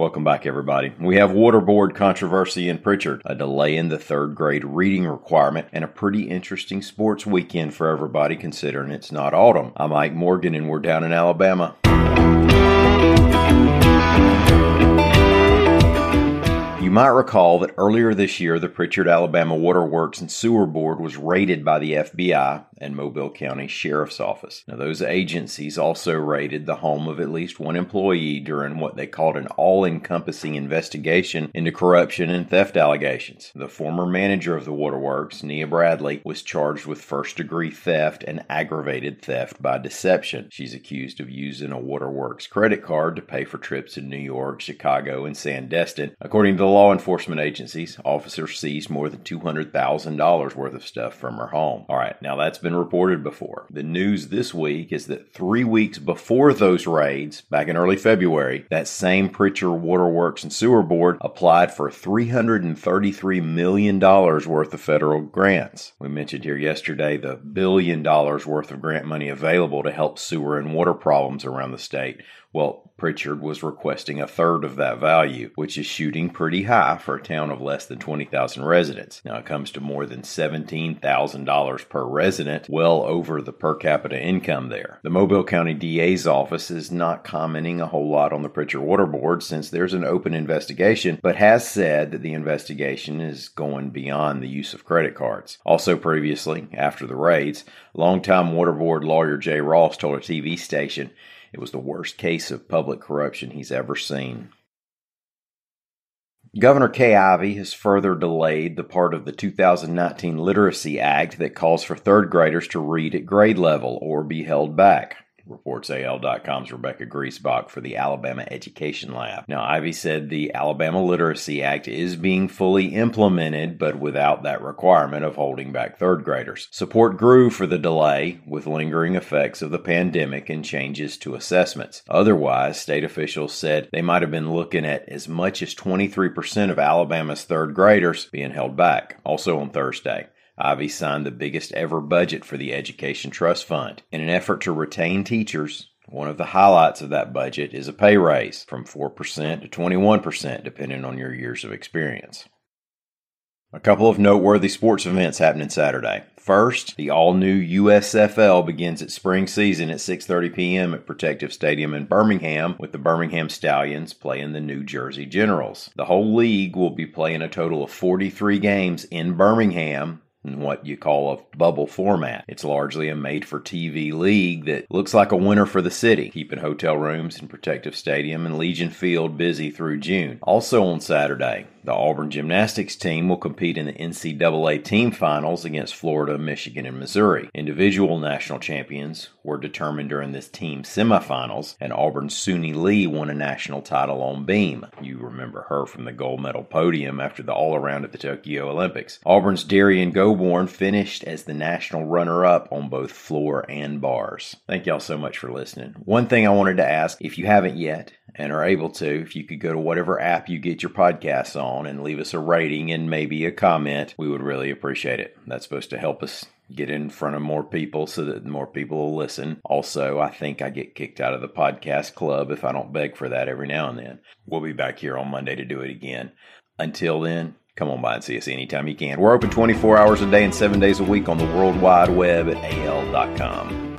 Welcome back, everybody. We have water board controversy in Prichard, a delay in the third grade reading requirement, and a pretty interesting sports weekend for everybody considering it's not autumn. I'm Mike Morgan, and we're down in Alabama. You might recall that earlier this year, the Prichard, Alabama Waterworks and Sewer Board was raided by the FBI and Mobile County Sheriff's Office. Now, those agencies also raided the home of at least one employee during what they called an all encompassing investigation into corruption and theft allegations. The former manager of the waterworks, Nia Bradley, was charged with first degree theft and aggravated theft by deception. She's accused of using a waterworks credit card to pay for trips to New York, Chicago, and Sandestin. According to the law enforcement agencies, officers seized more than $200,000 worth of stuff from her home. All right, now that's been reported before. The news this week is that three weeks before those raids, back in early February, that same Prichard Waterworks and Sewer Board applied for $333 million worth of federal grants. We mentioned here yesterday the billion dollars worth of grant money available to help sewer and water problems around the state. Well, Prichard was requesting a third of that value, which is shooting pretty high for a town of less than 20,000 residents. Now it comes to more than $17,000 per resident, well over the per capita income there. The Mobile County DA's office is not commenting a whole lot on the Prichard Water Board since there's an open investigation, but has said that the investigation is going beyond the use of credit cards. Also, previously, after the raids, longtime Water Board lawyer Jay Ross told a TV station it was the worst case of public corruption he's ever seen. Governor Kay Ivey has further delayed the part of the 2019 Literacy Act that calls for third graders to read at grade level or be held back reports AL.com's Rebecca Griesbach for the Alabama Education Lab. Now, Ivey said the Alabama Literacy Act is being fully implemented, but without that requirement of holding back third graders. Support grew for the delay with lingering effects of the pandemic and changes to assessments. Otherwise, state officials said they might have been looking at as much as 23% of Alabama's third graders being held back. Also on Thursday, Ivey signed the biggest ever budget for the Education Trust Fund. In an effort to retain teachers, one of the highlights of that budget is a pay raise from 4% to 21%, depending on your years of experience. A couple of noteworthy sports events happening Saturday. First, the all-new USFL begins its spring season at 6:30 p.m. at Protective Stadium in Birmingham with the Birmingham Stallions playing the New Jersey Generals. The whole league will be playing a total of 43 games in Birmingham in what you call a bubble format. It's largely a made for TV league that looks like a winner for the city, keeping hotel rooms and Protective Stadium and Legion Field busy through June. Also on Saturday, the Auburn gymnastics team will compete in the NCAA team finals against Florida, Michigan, and Missouri. Individual national champions were determined during this team semifinals, and Auburn's Suni Lee won a national title on beam. You remember her from the gold medal podium after the all around at the Tokyo Olympics. Auburn's Derrian Gobourne finished as the national runner up on both floor and bars. Thank y'all so much for listening. One thing I wanted to ask if you haven't yet, and are able to, if you could go to whatever app you get your podcasts on and leave us a rating and maybe a comment, we would really appreciate it. That's supposed to help us get in front of more people so that more people will listen. Also, I think I get kicked out of the podcast club if I don't beg for that every now and then. We'll be back here on Monday to do it again. Until then, come on by and see us anytime you can. We're open 24 hours a day and seven days a week on the World Wide Web at al.com.